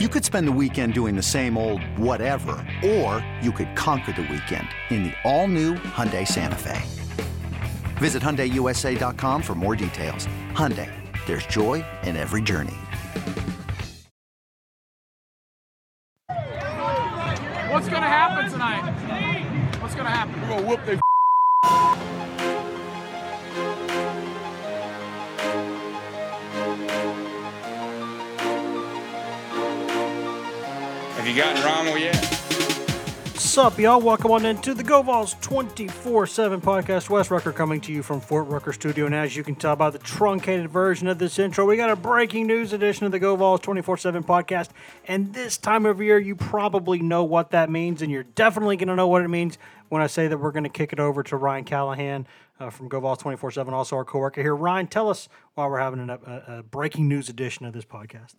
You could spend the weekend doing the same old whatever, or you could conquer the weekend in the all-new Hyundai Santa Fe. Visit HyundaiUSA.com for more details. Hyundai, there's joy in every journey. What's gonna happen tonight? What's gonna happen? We're gonna whoop their Have you gotten Rommel yet? What's up, y'all? Welcome on into the Go Vols 24 7 podcast. Wes Rucker coming to you from Fort Rucker Studio. And as you can tell by the truncated version of this intro, we got a breaking news edition of the Go Vols 24 7 podcast. And this time of year, you probably know what that means. And you're definitely going to know what it means when I say that we're going to kick it over to Ryan Callahan uh, from Go Vols 24 7, also our co worker here. Ryan, tell us why we're having a, a, a breaking news edition of this podcast.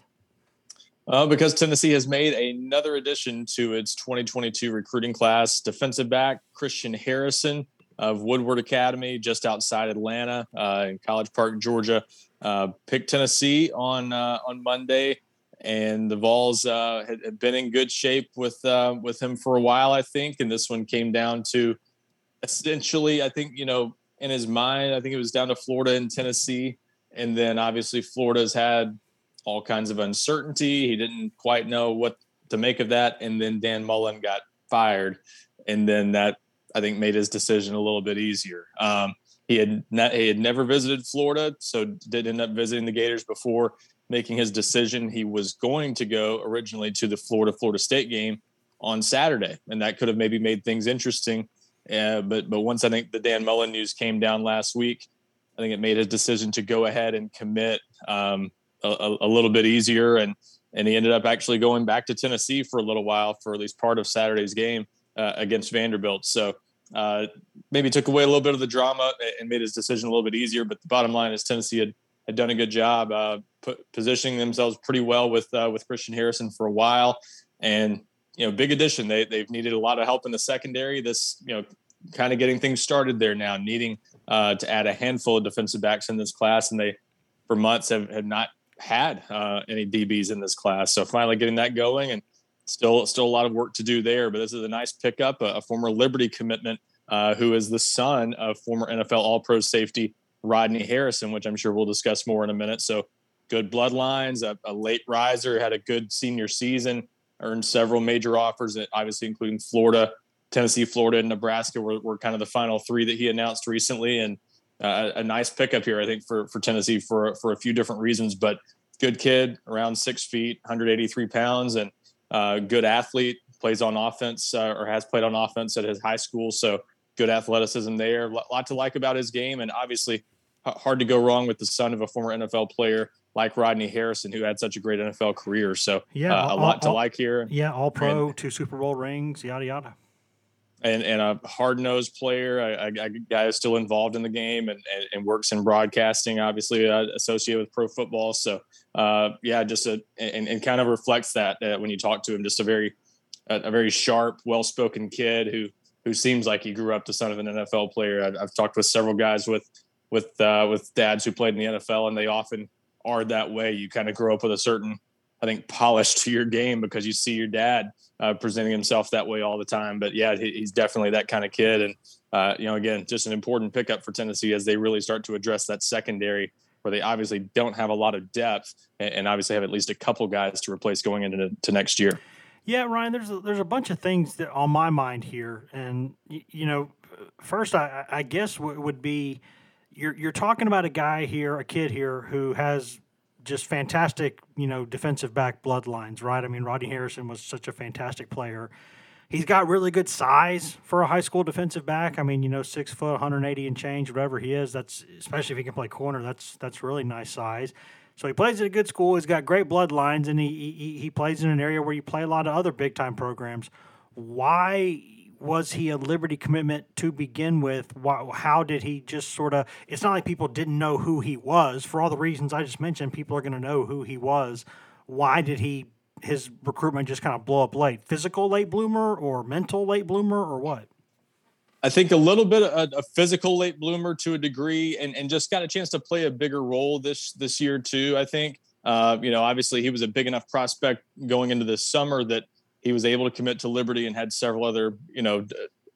Uh, because Tennessee has made another addition to its 2022 recruiting class. Defensive back Christian Harrison of Woodward Academy, just outside Atlanta uh, in College Park, Georgia, uh, picked Tennessee on uh, on Monday, and the Vols uh, had, had, been in good shape with uh, with him for a while, I think. And this one came down to essentially, I think you know, in his mind, I think it was down to Florida and Tennessee, and then obviously Florida's had all kinds of uncertainty. He didn't quite know what to make of that. And then Dan Mullen got fired. And then that, I think, made his decision a little bit easier. Um, he had he had never visited Florida, so did end up visiting the Gators before making his decision. He was going to go originally to the Florida Florida State game on Saturday, and that could have maybe made things interesting. Uh, but but once I think the Dan Mullen news came down last week, I think it made his decision to go ahead and commit um, a, a, little bit easier. And and he ended up actually going back to Tennessee for a little while for at least part of Saturday's game uh, against Vanderbilt. So uh, maybe took away a little bit of the drama and made his decision a little bit easier. But the bottom line is Tennessee had, had done a good job uh, positioning themselves pretty well with uh, with Christian Harrison for a while. And you know, big addition. They they've needed a lot of help in the secondary. This you know, kind of getting things started there now, needing uh, to add a handful of defensive backs in this class, and they for months have, have not had uh, any DBs in this class. So finally getting that going and still still a lot of work to do there. But this is a nice pickup, a, a former Liberty commitment uh, who is the son of former NFL All Pro safety Rodney Harrison, which I'm sure we'll discuss more in a minute. So good bloodlines, a, a late riser, had a good senior season, earned several major offers, obviously including Florida. Tennessee, Florida, and Nebraska were, were kind of the final three that he announced recently, and uh, a nice pickup here, I think, for for Tennessee for for a few different reasons. But good kid, around six feet, 183 pounds, and uh, good athlete. Plays on offense uh, or has played on offense at his high school, so good athleticism there. A lot to like about his game, and obviously hard to go wrong with the son of a former NFL player like Rodney Harrison, who had such a great NFL career. So yeah, uh, all, a lot to all, like here. Yeah, all pro, and, two Super Bowl rings, yada yada and, and a hard nosed player, a, a, guy who's still involved in the game and, and, and works in broadcasting, obviously uh, associated with pro football. So, uh, yeah, just a, and, and kind of reflects that uh, when you talk to him, just a very, a, a very sharp, well spoken kid who, who seems like he grew up the son of an NFL player. I've, I've talked with several guys with, with, uh, with dads who played in the NFL, and they often are that way. You kind of grow up with a certain, I think, polish to your game because you see your dad uh, presenting himself that way all the time. But yeah, he, he's definitely that kind of kid. And, uh, you know, again, just an important pickup for Tennessee as they really start to address that secondary where they obviously don't have a lot of depth and, and obviously have at least a couple guys to replace going into to next year. Yeah, Ryan, there's a, there's a bunch of things that on my mind here. And, you know, first, I, I guess w- would be you're, you're talking about a guy here, a kid here who has just fantastic, you know, defensive back bloodlines, right? I mean, Rodney Harrison was such a fantastic player. He's got really good size for a high school defensive back. I mean, you know, six foot, 180 and change, whatever he is. That's especially if he can play corner. That's that's really nice size. So he plays at a good school. He's got great bloodlines, and he he, he plays in an area where you play a lot of other big time programs. Why was he a Liberty commitment to begin with? How did he just sort of? It's not like people didn't know who he was. For all the reasons I just mentioned, people are going to know who he was. Why did he his recruitment just kind of blow up late? Physical late bloomer or mental late bloomer or what? I think a little bit of a, physical late bloomer to a degree, and, and just got a chance to play a bigger role this this year too. I think Uh, you know, obviously he was a big enough prospect going into this summer that he was able to commit to Liberty and had several other, you know,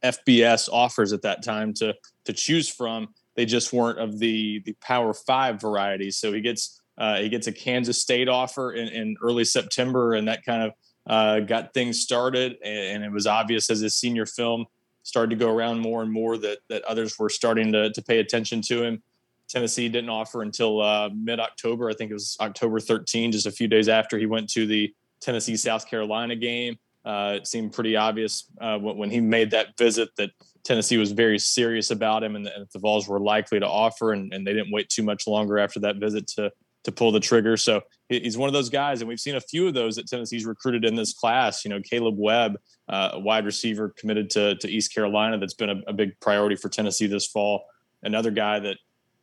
FBS offers at that time to to choose from. They just weren't of the the Power Five variety. So he gets uh, he gets a Kansas State offer in, in early September, and that kind of uh, got things started. And, it was obvious as his senior film started to go around more and more that that others were starting to to pay attention to him. Tennessee didn't offer until uh, mid October. I think it was October 13, just a few days after he went to the Tennessee South Carolina game. Uh, it seemed pretty obvious uh, when he made that visit that Tennessee was very serious about him and, that the Vols were likely to offer, and, and, they didn't wait too much longer after that visit to to pull the trigger. So he's one of those guys, and we've seen a few of those that Tennessee's recruited in this class. You know, Caleb Webb, uh, wide receiver committed to to East Carolina, that's been a, a big priority for Tennessee this fall. Another guy that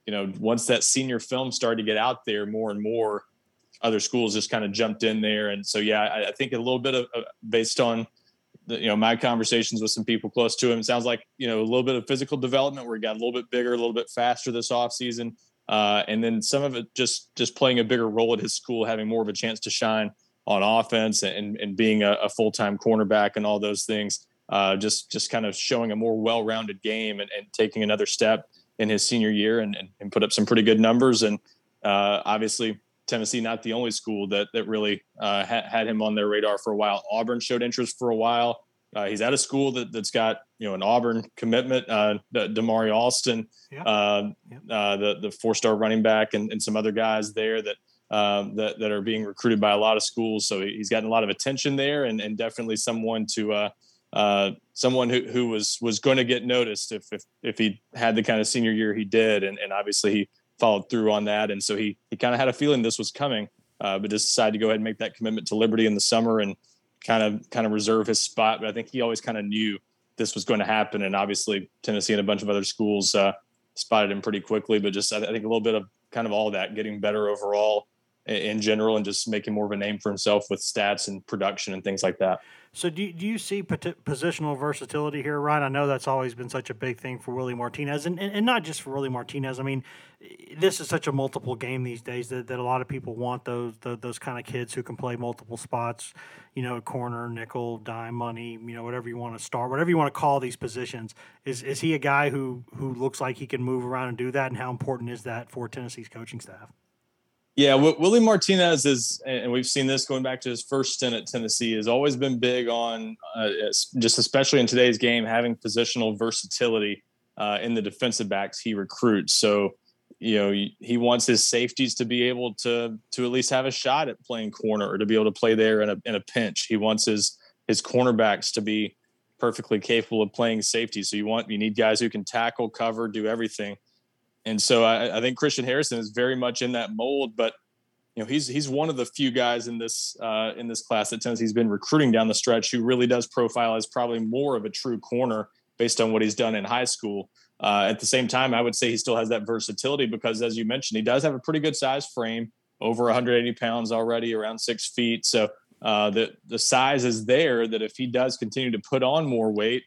you know, once that senior film started to get out there more and more, other schools just kind of jumped in there. And so, yeah, I, I think a little bit of uh, based on the, you know my conversations with some people close to him, sounds like you know a little bit of physical development where he got a little bit bigger, a little bit faster this off season, uh, and then some of it just just playing a bigger role at his school, having more of a chance to shine on offense and and being a, a full time cornerback and all those things. Uh, just just kind of showing a more well rounded game and, and taking another step in his senior year and, and, and put up some pretty good numbers. And uh, obviously, Tennessee not the only school that that really uh, ha- had him on their radar for a while. Auburn showed interest for a while. Uh, he's at a school that that's got you know an Auburn commitment. Uh, Damari Alston, yeah. Uh, yeah. Uh, the the four star running back, and, and some other guys there that. Um, that, that are being recruited by a lot of schools, so he's gotten a lot of attention there, and, and definitely someone to uh, uh, someone who, who was was going to get noticed if, if if he had the kind of senior year he did, and, and obviously he followed through on that, and so he he kind of had a feeling this was coming, uh, but just decided to go ahead and make that commitment to Liberty in the summer and kind of kind of reserve his spot. But I think he always kind of knew this was going to happen, and obviously Tennessee and a bunch of other schools uh, spotted him pretty quickly. But just I think a little bit of kind of all that, getting better overall in general, and just making more of a name for himself with stats and production and things like that. So do, do you see positional versatility here, Ryan? I know that's always been such a big thing for Willie Martinez, and, and, and not just for Willie Martinez. I mean, this is such a multiple game these days that, that a lot of people want those, those, those kind of kids who can play multiple spots, you know, corner, nickel, dime, money, you know, whatever you want to start, whatever you want to call these positions. Is is he a guy who who looks like he can move around and do that, and how important is that for Tennessee's coaching staff? Yeah, Willie Martinez is, and we've seen this going back to his first stint at Tennessee, has always been big on uh, just especially in today's game having positional versatility uh, in the defensive backs he recruits. So, you know, he wants his safeties to be able to to at least have a shot at playing corner or to be able to play there in a in a pinch. He wants his his cornerbacks to be perfectly capable of playing safety. So you want you need guys who can tackle, cover, do everything. And so I, I, think Christian Harrison is very much in that mold, but you know he's he's one of the few guys in this uh, in this class that Tennessee's been recruiting down the stretch who really does profile as probably more of a true corner based on what he's done in high school. Uh, at the same time, I would say he still has that versatility because, as you mentioned, he does have a pretty good size frame, over 180 pounds already, around six feet. So uh, the the size is there. That if he does continue to put on more weight,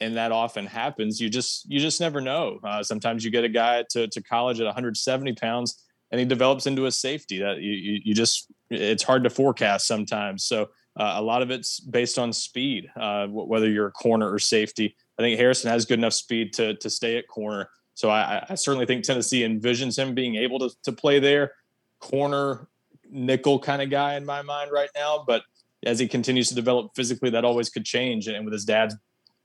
and that often happens. You just you just never know. Uh, sometimes you get a guy to, to college at 170 pounds and he develops into a safety that you, you, you just it's hard to forecast sometimes. So uh, a lot of it's based on speed, uh, whether you're a corner or safety. I think Harrison has good enough speed to to stay at corner. So I, I certainly think Tennessee envisions him being able to to play there, corner nickel kind of guy in my mind right now. But as he continues to develop physically, that always could change. And with his dad's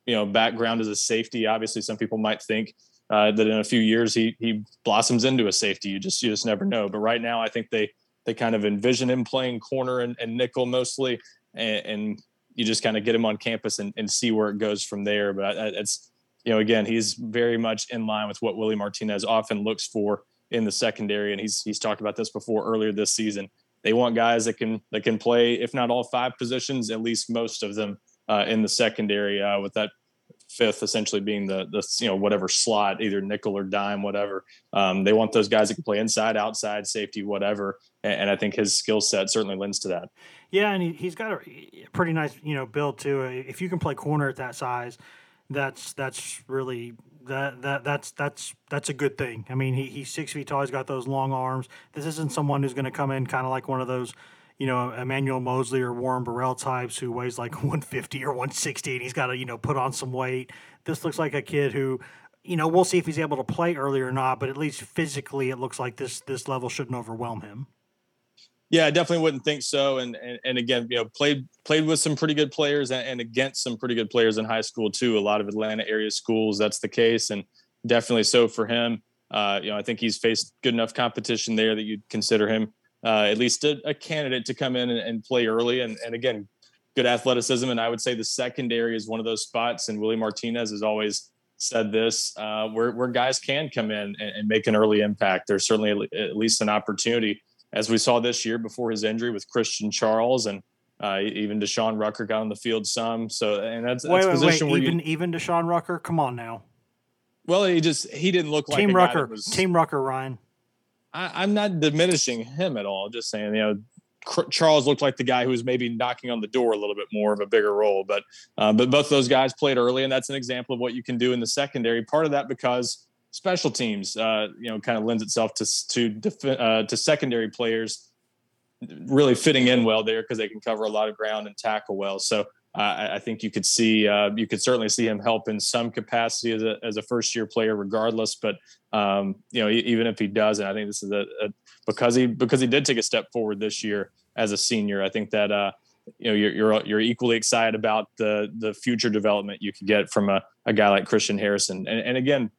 you know background as a safety. Obviously, some people might think uh, that in a few years he he blossoms into a safety. You just you just never know. But right now, I think they they kind of envision him playing corner and, and nickel mostly, and, and, you just kind of get him on campus and, and see where it goes from there. But it's you know again he's very much in line with what Willie Martinez often looks for in the secondary, and he's he's talked about this before earlier this season. They want guys that can that can play, if not all five positions, at least most of them uh, in the secondary, uh, with that fifth essentially being the the you know whatever slot, either nickel or dime, whatever. Um, they want those guys that can play inside, outside, safety, whatever. And, and I think his skill set certainly lends to that. Yeah, and he, has got a pretty nice you know build too. If you can play corner at that size, that's that's really that that that's that's that's a good thing. I mean, he, he's six feet tall. He's got those long arms. This isn't someone who's going to come in kind of like one of those, you know, Emmanuel Moseley or Warren Burrell types who weighs like 150 or 160 and he's got to you know put on some weight. This looks like a kid who, you know, we'll see if he's able to play early or not. But at least physically, it looks like this this level shouldn't overwhelm him. Yeah, I definitely wouldn't think so. And, and and again, you know, played played with some pretty good players and, and against some pretty good players in high school too. A lot of Atlanta area schools, that's the case, and definitely so for him. Uh, you know, I think he's faced good enough competition there that you'd consider him uh, at least a, a, candidate to come in and, and play early. And, and again, good athleticism. And I would say the secondary is one of those spots. And Willie Martinez has always said this, uh, where where guys can come in and, and make an early impact. There's certainly at least an opportunity as we saw this year before his injury with Christian Charles and uh, even Deshaun Rucker got on the field some. So and that's, wait, that's wait, position wait. even you, even Deshaun Rucker. Come on now. Well, he just he didn't look like Team Rucker. Was, Team Rucker, Ryan. I, am not diminishing him at all. Just saying, you know, Charles looked like the guy who was maybe knocking on the door a little bit more of a bigger role. But uh, but both those guys played early, and that's an example of what you can do in the secondary. Part of that because special teams, uh, you know, kind of lends itself to to def- uh, to secondary players really fitting in well there because they can cover a lot of ground and tackle well. So I think you could see uh, you could certainly see him help in some capacity as a as a first year player, regardless. But um, you know, even if he doesn't, I think this is a, a, because he because he did take a step forward this year as a senior. I think that uh, you know you're, you're you're equally excited about the the future development you could get from a, a guy like Christian Harrison. And, and again,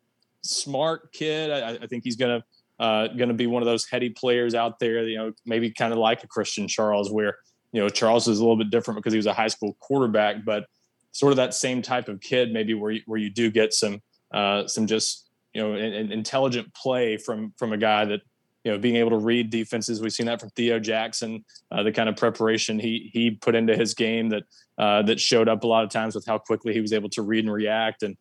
smart kid. I, I think he's gonna uh, gonna be one of those heady players out there. You know, maybe kind of like a Christian Charles, where you know Charles is a little bit different because he was a high school quarterback, but sort of that same type of kid, maybe where you, where you do get some uh, some just you know an, intelligent play from from a guy that you know being able to read defenses. We've seen that from Theo Jackson, uh, the kind of preparation he he put into his game that uh, that showed up a lot of times with how quickly he was able to read and react and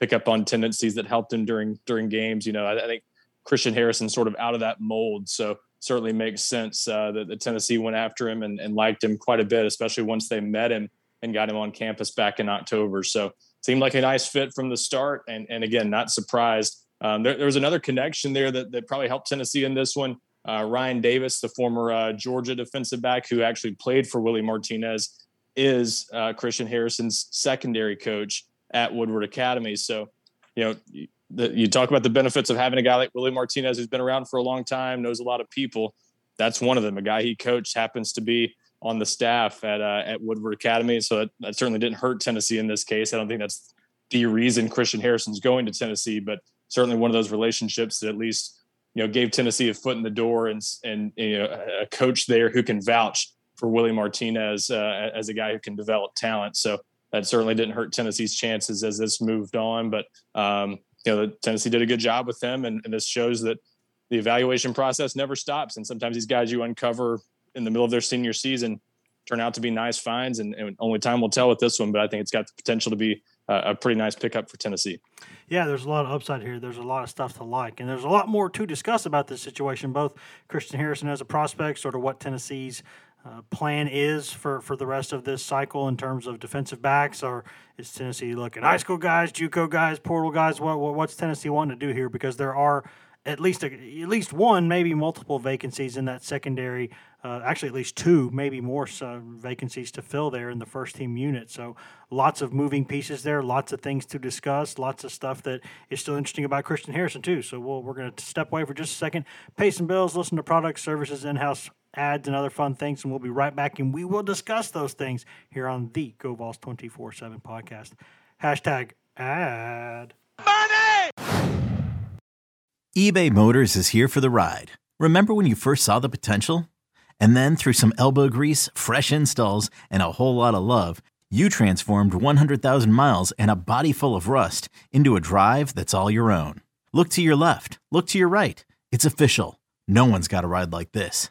pick up on tendencies that helped him during during games. You know, I, I think Christian Harrison sort of out of that mold. So certainly makes sense uh, that the Tennessee went after him and, and, liked him quite a bit, especially once they met him and got him on campus back in October. So seemed like a nice fit from the start. And, and again, not surprised. Um, there, there, was another connection there that, that probably helped Tennessee in this one. Uh, Ryan Davis, the former uh, Georgia defensive back who actually played for Willie Martinez, is uh, Christian Harrison's secondary coach at Woodward Academy. So, you know, you talk about the benefits of having a guy like Willie Martinez who's been around for a long time, knows a lot of people. That's one of them. A guy he coached happens to be on the staff at uh, at Woodward Academy, so that, that, certainly didn't hurt Tennessee in this case. I don't think that's the reason Christian Harrison's going to Tennessee, but certainly one of those relationships that at least you know gave Tennessee a foot in the door and and you know, a coach there who can vouch for Willie Martinez uh, as a guy who can develop talent. So that certainly didn't hurt Tennessee's chances as this moved on. But um, you know, Tennessee did a good job with them, and, and this shows that the evaluation process never stops. And sometimes these guys you uncover in the middle of their senior season turn out to be nice finds, and, and only time will tell with this one. But I think it's got the potential to be a, a pretty nice pickup for Tennessee. Yeah, there's a lot of upside here. There's a lot of stuff to like, and there's a lot more to discuss about this situation. Both Christian Harrison as a prospect, sort of what Tennessee's uh, plan is for, for the rest of this cycle in terms of defensive backs, or is Tennessee looking high school guys, JUCO guys, portal guys? What, what what's Tennessee wanting to do here? Because there are at least a, at least one, maybe multiple vacancies in that secondary. Uh, actually, at least two, maybe more so vacancies to fill there in the first team unit. So lots of moving pieces there, lots of things to discuss, lots of stuff that is still interesting about Christian Harrison too. So we'll, we're going to step away for just a second, pay some bills, listen to products, services, in-house ads, and other fun things, and we'll be right back, and we will discuss those things here on the GoVols 24/7 podcast. Hashtag ad. Money! eBay Motors is here for the ride. Remember when you first saw the potential? And then through some elbow grease, fresh installs, and a whole lot of love, you transformed 100,000 miles and a body full of rust into a drive that's all your own. Look to your left. Look to your right. It's official. No one's got a ride like this.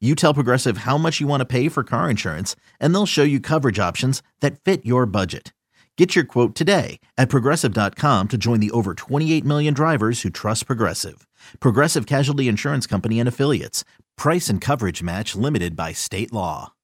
You tell Progressive how much you want to pay for car insurance, and they'll show you coverage options that fit your budget. Get your quote today at progressive.com to join the over 28 million drivers who trust Progressive. Progressive Casualty Insurance Company and Affiliates. Price and coverage match limited by state law.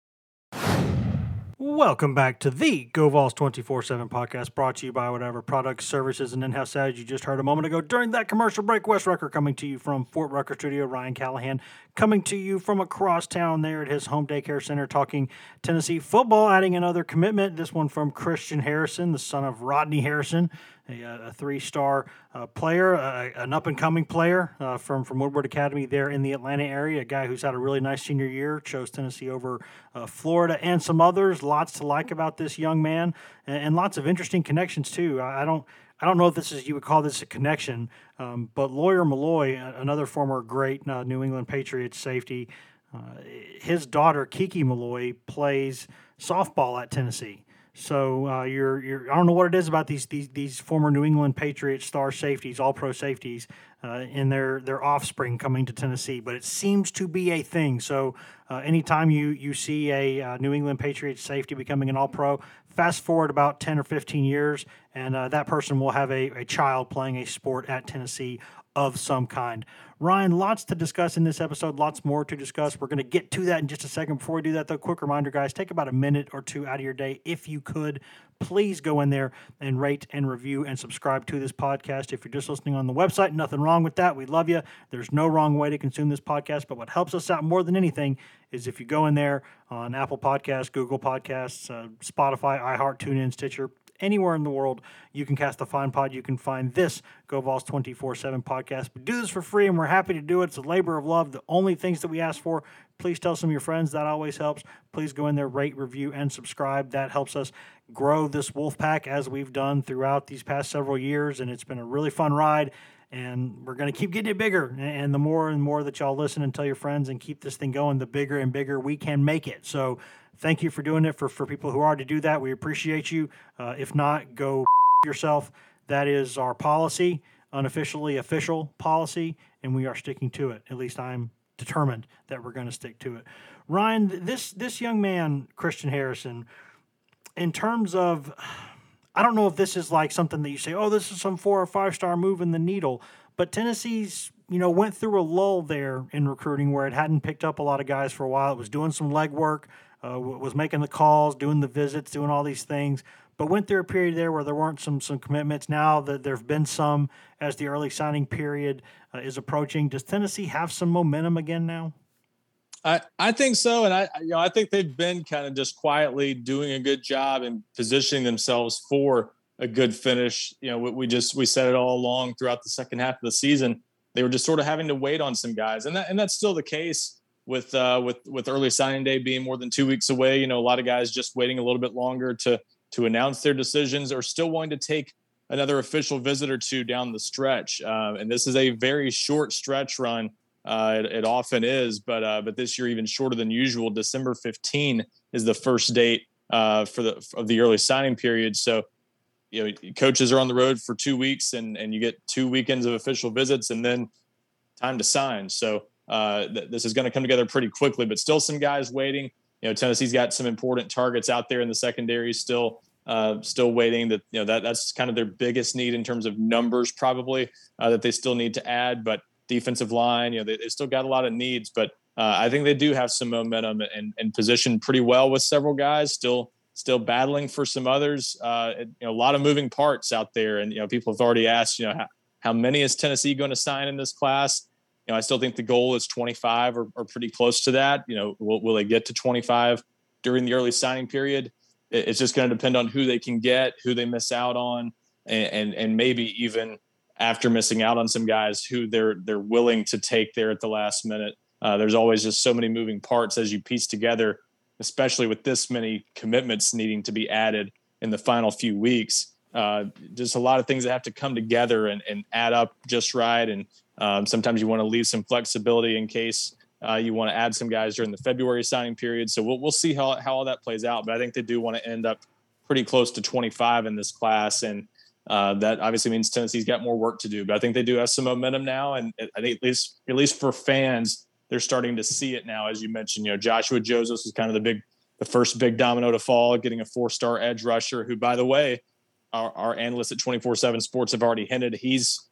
Welcome back to the GoVols 24 7 podcast brought to you by whatever products, services, and in house ads you just heard a moment ago during that commercial break. Wes Rucker coming to you from Fort Rucker Studio. Ryan Callahan coming to you from across town there at his home daycare center talking Tennessee football, adding another commitment. This one from Christian Harrison, the son of Rodney Harrison a, a three-star uh, player, uh, an up-and-coming player uh, from from Woodward Academy there in the Atlanta area. A guy who's had a really nice senior year, chose Tennessee over uh, Florida and some others. Lots to like about this young man, and, and lots of interesting connections too. I, I, don't. I don't know if this is you would call this a connection, um, but Lawyer Milloy, another former great uh, New England Patriots safety, uh, his daughter Kiki Milloy plays softball at Tennessee. So uh, you're, you're I don't know what it is about these these, these former New England Patriots star safeties, all pro safeties, uh, in their their offspring coming to Tennessee, but it seems to be a thing. So uh, anytime you you see a uh, New England Patriots safety becoming an all pro, fast forward about ten or fifteen years, and uh, that person will have a, a child playing a sport at Tennessee of some kind. Ryan, lots to discuss in this episode, lots more to discuss. We're going to get to that in just a second. Before we do that, though, quick reminder, guys, take about a minute or two out of your day if you could. Please go in there and rate and review and subscribe to this podcast. If you're just listening on the website, nothing wrong with that. We love you. There's no wrong way to consume this podcast. But what helps us out more than anything is if you go in there on Apple Podcasts, Google Podcasts, uh, Spotify, iHeart, TuneIn, Stitcher, anywhere in the world you can cast the fine pod. You can find this GoVols 24 7 podcast. We do this for free and we're happy to do it. It's a labor of love. The only things that we ask for, please tell some of your friends. That always helps. Please go in there, rate, review, and subscribe. That helps us grow this wolf pack as we've done throughout these past several years. And it's been a really fun ride and we're going to keep getting it bigger. And the more and more that y'all listen and tell your friends and keep this thing going, the bigger and bigger we can make it. So thank you for doing it. For, for people who already do that, we appreciate you. Uh, if not, go yourself. That is our policy, unofficially official policy, and we are sticking to it. At least I'm determined that we're going to stick to it. Ryan, this this young man, Christian Harrison, in terms of, I don't know if this is like something that you say, oh, this is some four or five star move in the needle, but Tennessee's you know went through a lull there in recruiting where it hadn't picked up a lot of guys for a while. It was doing some legwork uh, was making the calls, doing the visits, doing all these things, but went through a period there where there weren't some some commitments. Now that there have been some as the early signing period uh, is approaching, does Tennessee have some momentum again now? I, I think so, and I you know I think they've been kind of just quietly doing a good job and positioning themselves for a good finish. You know, we, we just we said it all along throughout the second half of the season. They were just sort of having to wait on some guys, and that and that's still the case with uh, with with early signing day being more than two weeks away. You know, a lot of guys just waiting a little bit longer to to announce their decisions, or still wanting to take another official visit or two down the stretch. Uh, and this is a very short stretch run. Uh, it, it, often is, but uh, but this year even shorter than usual. December 15 is the first date uh, for the of the early signing period. So you know coaches are on the road for two weeks, and and you get two weekends of official visits, and then time to sign. So uh, th- this is going to come together pretty quickly, but still some guys waiting. You know, Tennessee's got some important targets out there in the secondary still. Uh, still waiting that you know that that's kind of their biggest need in terms of numbers probably uh, that they still need to add but defensive line you know they, still got a lot of needs but uh, I think they do have some momentum and, and positioned pretty well with several guys still still battling for some others uh, you know a lot of moving parts out there and you know people have already asked you know how, how many is Tennessee going to sign in this class you know, I still think the goal is 25 or, or pretty close to that. You know, will, will they get to 25 during the early signing period? It's just going to depend on who they can get, who they miss out on, and and, and maybe even after missing out on some guys who they're they're willing to take there at the last minute. Uh, there's always just so many moving parts as you piece together, especially with this many commitments needing to be added in the final few weeks. Uh, just a lot of things that have to come together and, and add up just right. And um, sometimes you want to leave some flexibility in case uh, you want to add some guys during the February signing period. So we'll, we'll see how, how all that plays out. But I think they do want to end up pretty close to 25 in this class. And uh, that obviously means Tennessee's got more work to do. But I think they do have some momentum now. And I think at least, at least for fans, they're starting to see it now. As you mentioned, you know, Joshua Josephs is kind of the big, the first big domino to fall, getting a four star edge rusher who, by the way, our, our analysts at 24 7 Sports have already hinted he's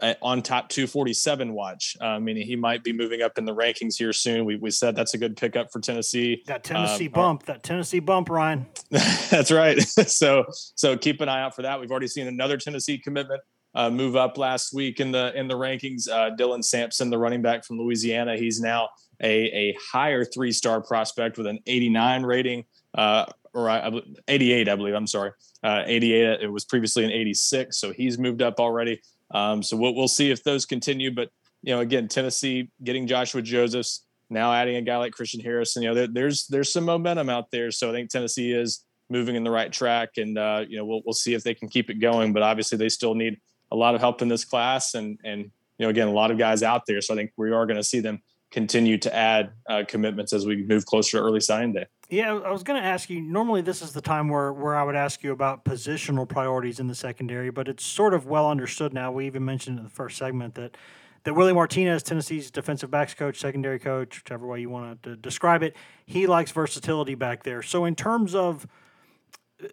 uh, on top 247 watch, uh, meaning he might be moving up in the rankings here soon. We, we said that's a good pickup for Tennessee. That Tennessee uh, bump, our, that Tennessee bump, Ryan. that's right. so so keep an eye out for that. We've already seen another Tennessee commitment uh, move up last week in the in the rankings. Uh, Dylan Sampson, the running back from Louisiana, he's now a, a higher three star prospect with an 89 rating. Uh, or I, 88, I believe. I'm sorry, uh, 88. It was previously an 86, so he's moved up already. Um, so we'll, we'll see if those continue. But you know, again, Tennessee getting Joshua Josephs now adding a guy like Christian Harrison. You know, there, there's there's some momentum out there. So I think Tennessee is moving in the right track, and uh, you know, we'll we'll see if they can keep it going. But obviously, they still need a lot of help in this class, and and you know, again, a lot of guys out there. So I think we are going to see them continue to add uh, commitments as we move closer to early signing day. Yeah, I was going to ask you. Normally, this is the time where, where I would ask you about positional priorities in the secondary, but it's sort of well understood now. We even mentioned in the first segment that that Willie Martinez, Tennessee's defensive backs coach, secondary coach, whichever way you want to describe it, he likes versatility back there. So, in terms of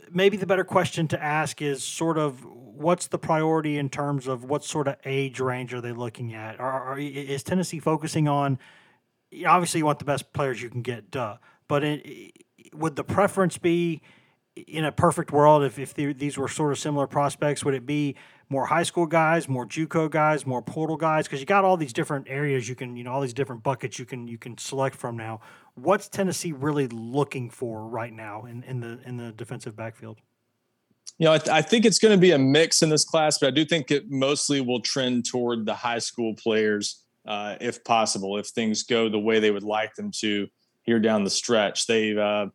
maybe the better question to ask is sort of what's the priority in terms of what sort of age range are they looking at? Are, are, is Tennessee focusing on? Obviously, you want the best players you can get, duh. But it, would the preference be in a perfect world if, if these were sort of similar prospects? Would it be more high school guys, more JUCO guys, more portal guys? Because you got all these different areas you can, you know, all these different buckets you can you can select from now. What's Tennessee really looking for right now in, in the in the defensive backfield? You know, I, th- I think it's going to be a mix in this class, but I do think it mostly will trend toward the high school players, uh, if possible, if things go the way they would like them to here down the stretch. They've, uh,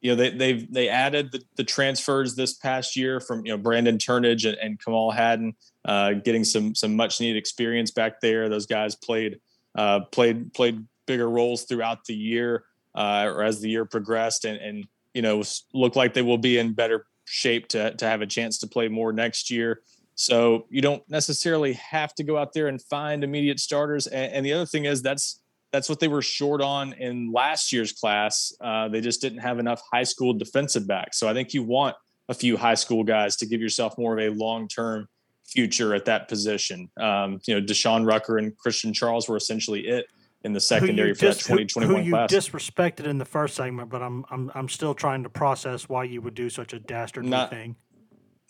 you know, they they've they added the, the, transfers this past year from you know Brandon Turnage and, and Kamal Hadden, uh, getting some some much needed experience back there. Those guys played uh, played played bigger roles throughout the year uh, or as the year progressed, and, and you know look like they will be in better shape to to have a chance to play more next year. So you don't necessarily have to go out there and find immediate starters. And, and the other thing is that's that's what they were short on in last year's class. Uh, they just didn't have enough high school defensive backs. So I think you want a few high school guys to give yourself more of a long term future at that position. Um, you know, Deshaun Rucker and Christian Charles were essentially it in the secondary for dis- that 2021 who, who class. you disrespected in the first segment, but I'm I'm I'm still trying to process why you would do such a dastardly not, thing.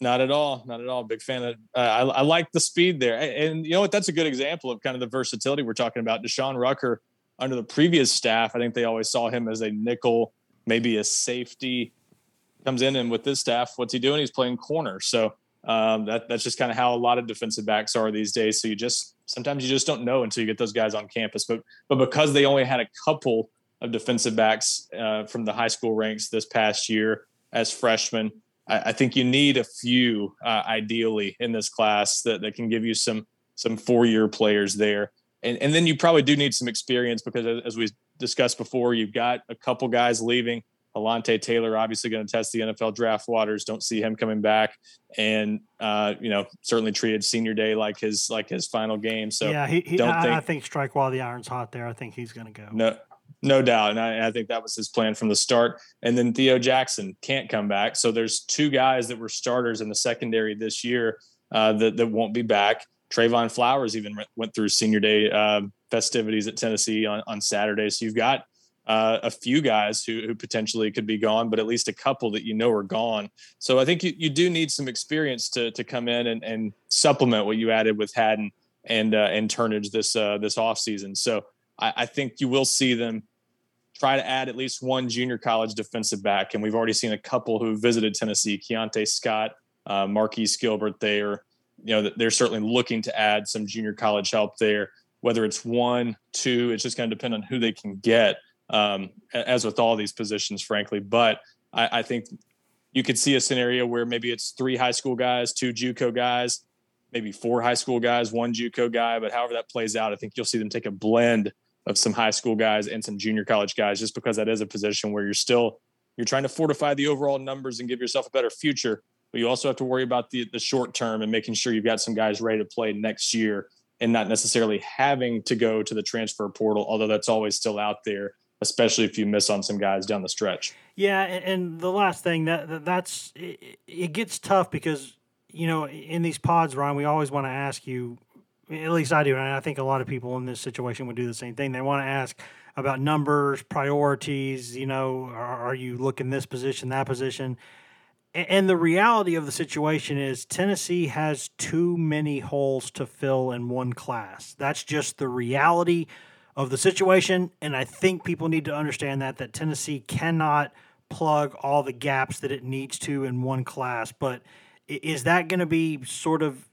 Not at all. Not at all. Big fan of. Uh, I, I like the speed there, and, you know what? That's a good example of kind of the versatility we're talking about. Deshaun Rucker under the previous staff, I think they always saw him as a nickel, maybe a safety. Comes in and with this staff, what's he doing? He's playing corner. So um, that that's just kind of how a lot of defensive backs are these days. So you just sometimes you just don't know until you get those guys on campus. But but because they only had a couple of defensive backs uh, from the high school ranks this past year as freshmen, I, I think you need a few uh, ideally in this class that, that can give you some some four year players there and, and then you probably do need some experience because as we discussed before, you've got a couple guys leaving. Alontae Taylor obviously going to test the NFL draft waters. Don't see him coming back, and uh, you know certainly treated senior day like his like his final game. So yeah, he, he don't I, think, I think strike while the iron's hot. There, I think he's going to go. No, no doubt, and I, I, think that was his plan from the start. And then Theo Jackson can't come back, so there's two guys that were starters in the secondary this year uh, that that won't be back. Trevon Flowers even went through senior day uh, festivities at Tennessee on, on Saturday. So you've got uh, a few guys who, who potentially could be gone, but at least a couple that you know are gone. So I think you, you do need some experience to to come in and, and supplement what you added with Hadden and uh, and Turnage this uh, this offseason. So I, I think you will see them try to add at least one junior college defensive back, and we've already seen a couple who visited Tennessee: Keionte Scott, uh, Marquise Gilbert there. you know, they're certainly looking to add some junior college help there. Whether it's one, two, it's just going to depend on who they can get. Um, as with all these positions, frankly, but I, I think you could see a scenario where maybe it's three high school guys, two JUCO guys, maybe four high school guys, one JUCO guy. But however that plays out, I think you'll see them take a blend of some high school guys and some junior college guys, just because that is a position where you're still you're trying to fortify the overall numbers and give yourself a better future. But you also have to worry about the the short term and making sure you've got some guys ready to play next year and not necessarily having to go to the transfer portal, although that's always still out there especially if you miss on some guys down the stretch. Yeah, and the last thing that that's it, it gets tough because you know in these pods, Ryan, we always want to ask you. At least I do, and I think a lot of people in this situation would do the same thing. They want to ask about numbers, priorities. You know, are, are you looking this position, that position? And the reality of the situation is Tennessee has too many holes to fill in one class. That's just the reality of the situation. And I think people need to understand that that Tennessee cannot plug all the gaps that it needs to in one class. But is that going to be sort of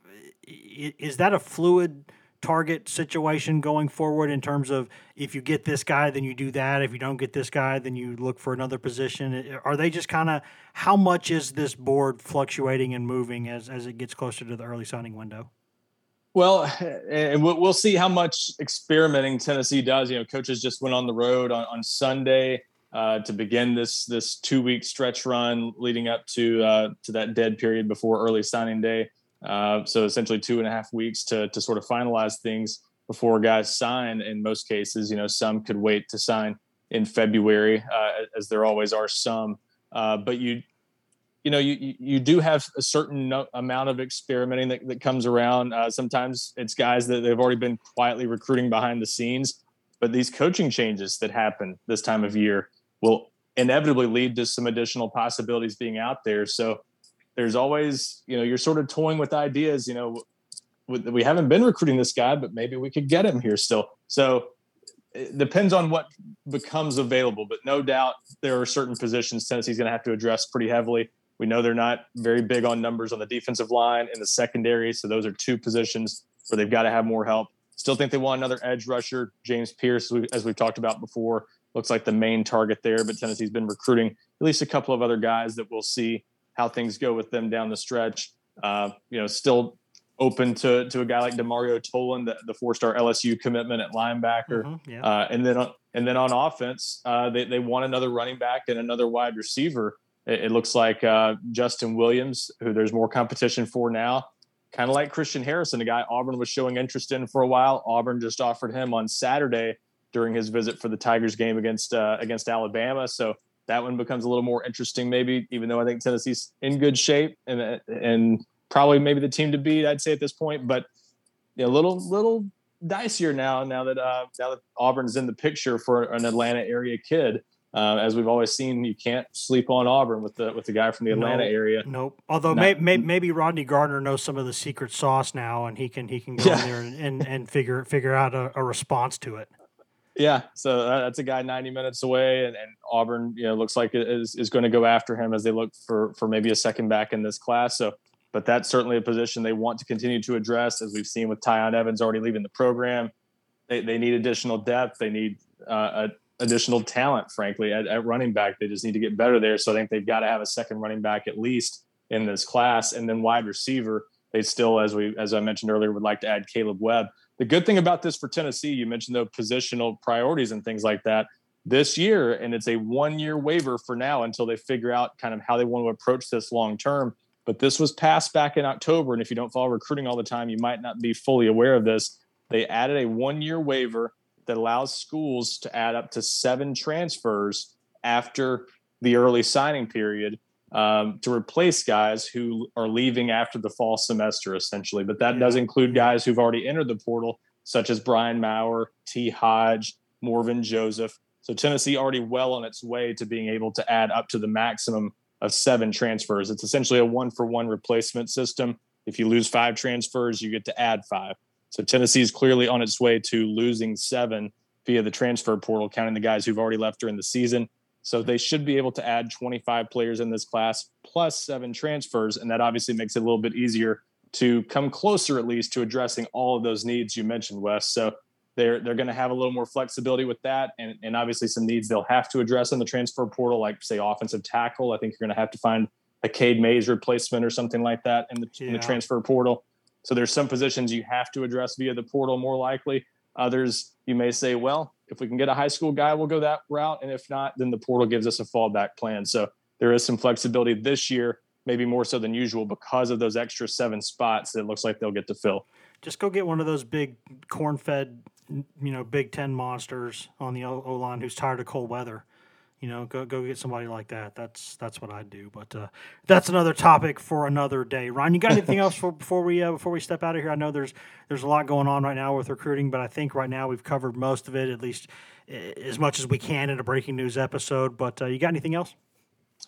is that a fluid target situation going forward in terms of if you get this guy then you do that if you don't get this guy then you look for another position are they just kind of how much is this board fluctuating and moving as as it gets closer to the early signing window well, and we'll see how much experimenting Tennessee does. You know, coaches just went on the road on, on Sunday uh, to begin this this two week stretch run leading up to uh, to that dead period before early signing day. Uh, so essentially two and a half weeks to to sort of finalize things before guys sign. In most cases, you know, some could wait to sign in February, uh, as there always are some. Uh, but you you know, you you do have a certain no, amount of experimenting that, that comes around. Uh, sometimes it's guys that they've already been quietly recruiting behind the scenes, but these coaching changes that happen this time of year will inevitably lead to some additional possibilities being out there. So there's always, you know, you're sort of toying with ideas. You know, we haven't been recruiting this guy, but maybe we could get him here still. So it depends on what becomes available, but no doubt there are certain positions Tennessee's going to have to address pretty heavily. We know they're not very big on numbers on the defensive line and the secondary. So those are two positions where they've got to have more help. Still think they want another edge rusher. James Pearce as we've talked about before, looks like the main target there. But Tennessee's been recruiting at least a couple of other guys that we'll see how things go with them down the stretch. Uh, you know, still open to to a guy like Demario Tolan, the, the four star LSU commitment at linebacker, mm-hmm, yeah. uh, and then on, and then on offense, uh, they they want another running back and another wide receiver it, it looks like uh, Justin Williams, who there's more competition for now, kind of like Christian Harrison, a guy Auburn was showing interest in for a while. Auburn just offered him on Saturday during his visit for the Tigers game against uh, against Alabama. So that one becomes a little more interesting, maybe. Even though I think Tennessee's in good shape and and probably maybe the team to beat, I'd say at this point. But a you know, little little dicier now. Now that uh, now that Auburn's in the picture for an Atlanta area kid. Uh, as we've always seen, you can't sleep on Auburn with the with the guy from the Atlanta nope, area. Nope. Although Not, may, may, maybe Rodney Garner knows some of the secret sauce now, and he can he can go yeah. in there and, and, and, figure figure out a, a, response to it. Yeah, so that's a guy 90 minutes away, and, and Auburn, you know, looks like is is going to go after him as they look for for maybe a second back in this class. So, but that's certainly a position they want to continue to address, as we've seen with Tiyon Evans already leaving the program. They, they need additional depth. They need uh, additional talent, frankly, at, at, running back. They just need to get better there. So I think they've got to have a second running back at least in this class, and then wide receiver. They still, as we as I mentioned earlier, would like to add Caleb Webb. The good thing about this for Tennessee, you mentioned the positional priorities and things like that this year, and it's a one year waiver for now until they figure out kind of how they want to approach this long term. But this was passed back in October, and if you don't follow recruiting all the time, you might not be fully aware of this. They added a one year waiver that allows schools to add up to seven transfers after the early signing period um, to replace guys who are leaving after the fall semester, essentially. But that does include guys who've already entered the portal, such as Brian Maurer, T. Hodge, Morvin Joseph. So Tennessee already well on its way to being able to add up to the maximum of seven transfers. It's essentially a one for one replacement system. If you lose five transfers, you get to add five. So Tennessee is clearly on its way to losing seven via the transfer portal, counting the guys who've already left during the season. So they should be able to add 25 players in this class plus seven transfers, and that obviously makes it a little bit easier to come closer at least to addressing all of those needs you mentioned, Wes. So they're they're going to have a little more flexibility with that, and and obviously some needs they'll have to address in the transfer portal, like say offensive tackle. I think you're going to have to find a Cade Mays replacement or something like that in the, yeah. in the transfer portal. So there's some positions you have to address via the portal more likely. Others you may say, well, if we can get a high school guy, we'll go that route, and if not, then the portal gives us a fallback plan. So there is some flexibility this year, maybe more so than usual because of those extra seven spots that looks like they'll get to fill. Just go get one of those big corn-fed, you know, Big Ten monsters on the O line who's tired of cold weather you know, go go get somebody like that. That's that's what I'd do. But uh, that's another topic for another day. Ryan, you got anything else for, before we uh, before we step out of here? I know there's there's a lot going on right now with recruiting, but I think right now we've covered most of it, at least as much as we can in a breaking news episode. But uh, you got anything else?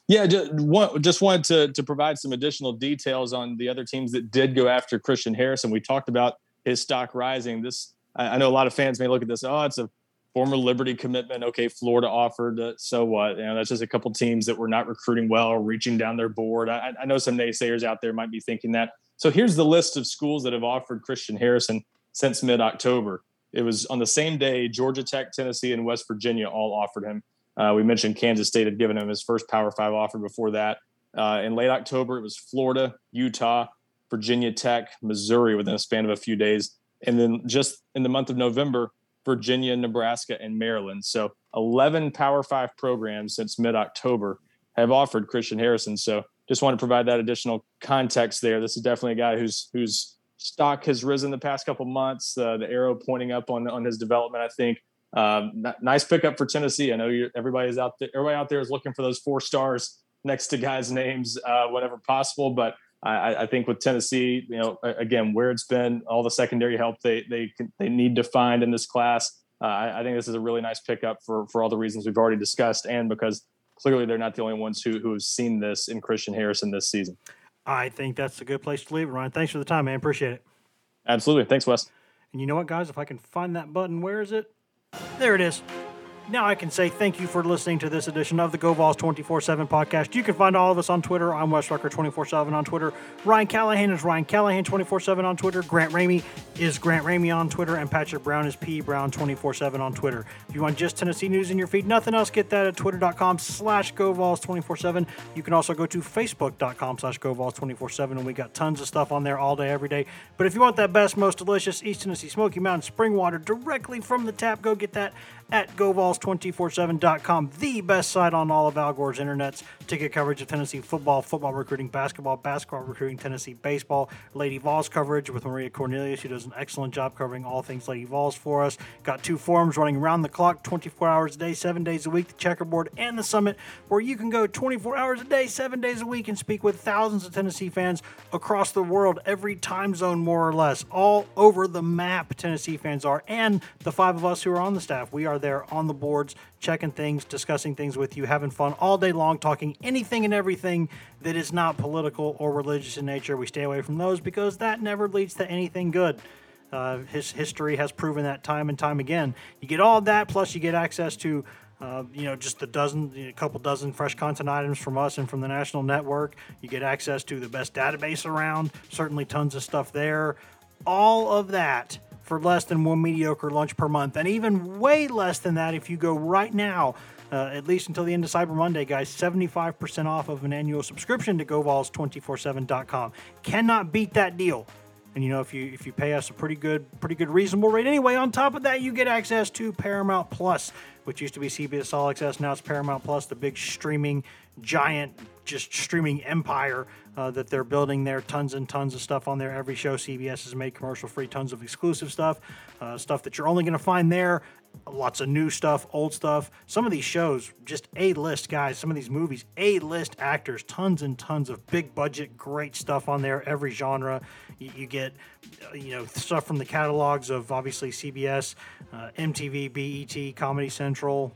Yeah, just, want, just wanted to to provide some additional details on the other teams that did go after Christian Harrison. We talked about his stock rising. This I, I know a lot of fans may look at this. Oh, it's a former Liberty commitment. Okay, Florida offered. Uh, so what? You know, that's just a couple teams that were not recruiting well or reaching down their board. I, I know some naysayers out there might be thinking that. So here's the list of schools that have offered Christian Harrison since mid October. It was on the same day Georgia Tech, Tennessee, and West Virginia all offered him. Uh, we mentioned Kansas State had given him his first Power Five offer before that. Uh, in late October, it was Florida, Utah, Virginia Tech, Missouri within a span of a few days. And then just in the month of November, Virginia, Nebraska, and Maryland. So 11 Power Five programs since mid October have offered Christian Harrison. So just want to provide that additional context there. This is definitely a guy whose whose stock has risen the past couple months. Uh, the arrow pointing up on on his development, I think. Um, nice pickup for Tennessee. I know everybody's out there. Everybody out there is looking for those four stars next to guys' names uh, possible. But I, I, think with Tennessee, you know, again, where it's been, all the secondary help they they they need to find in this class. Uh, I, I, think this is a really nice pickup for for all the reasons we've already discussed, and because clearly they're not the only ones who who have seen this in Christian Harrison this season. I think that's a good place to leave it, Ryan. Thanks for the time, man. Appreciate it. Absolutely. Thanks, Wes. And you know what, guys? If I can find that button, where is it? There it is. Now I can say thank you for listening to this edition of the Go Vols 24 7 podcast. You can find all of us on Twitter. I'm Wes Rucker 24 7 on Twitter. Ryan Callahan is Ryan Callahan 24 7 on Twitter. Grant Ramey is Grant Ramey on Twitter. And Patrick Brown is P Brown 24 7 on Twitter. If you want just Tennessee news in your feed, nothing else, get that at twitter.com slash GoVols 24 7. You can also go to facebook.com slash GoVols 24 7. And we got tons of stuff on there all day, every day. But if you want that best, most delicious East Tennessee Smoky Mountain spring water directly from the tap, go get that at GoVols247.com, the best site on all of Al Gore's internets. Ticket coverage of Tennessee football, football recruiting, basketball, basketball recruiting, Tennessee baseball, Lady Vols coverage with Maria Cornelius, who does an excellent job covering all things Lady Vols for us. Got two forums running around the clock, 24 hours a day, seven days a week, the checkerboard and the summit, where you can go 24 hours a day, seven days a week, and speak with thousands of Tennessee fans across the world, every time zone more or less, all over the map. Tennessee fans are, and the five of us who are on the staff, we are there on the boards, checking things, discussing things with you, having fun all day long, talking anything and everything that is not political or religious in nature. We stay away from those because that never leads to anything good. Uh, his history has proven that time and time again. You get all that, plus you get access to, uh, you know, just a dozen, a couple dozen fresh content items from us and from the national network. You get access to the best database around. Certainly, tons of stuff there. All of that for less than one mediocre lunch per month, and even way less than that if you go right now. Uh, at least until the end of Cyber Monday, guys, 75% off of an annual subscription to GoVols247.com. Cannot beat that deal. And you know, if you if you pay us a pretty good, pretty good reasonable rate anyway, on top of that, you get access to Paramount Plus, which used to be CBS All Access, now it's Paramount Plus, the big streaming giant, just streaming empire uh, that they're building there. Tons and tons of stuff on there. Every show CBS has made commercial free, tons of exclusive stuff, uh, stuff that you're only going to find there. Lots of new stuff, old stuff. Some of these shows, just A list guys. Some of these movies, A list actors. Tons and tons of big budget, great stuff on there. Every genre. You, you get, uh, you know, stuff from the catalogs of obviously CBS, uh, MTV, BET, Comedy Central,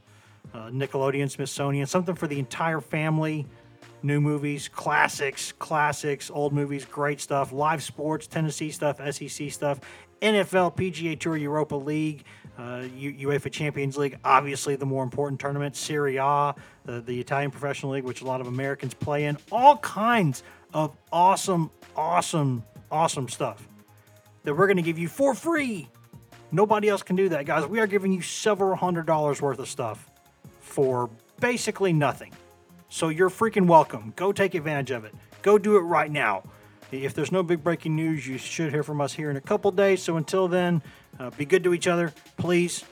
uh, Nickelodeon, Smithsonian. Something for the entire family new movies, classics, classics, old movies, great stuff, live sports, Tennessee stuff, SEC stuff, NFL, PGA Tour, Europa League, uh, UEFA Champions League, obviously the more important tournament, Serie A, the, the Italian Professional League, which a lot of Americans play in, all kinds of awesome, awesome awesome stuff that we're going to give you for free. Nobody else can do that, guys. We are giving you several hundred dollars worth of stuff for basically nothing. So you're freaking welcome. Go take advantage of it. Go do it right now. If there's no big breaking news, you should hear from us here in a couple days. So until then, uh, be good to each other. Please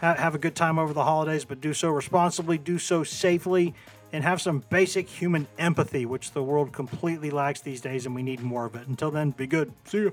ha- have a good time over the holidays, but do so responsibly, do so safely, and have some basic human empathy, which the world completely lacks these days, and we need more of it. Until then, be good. See you.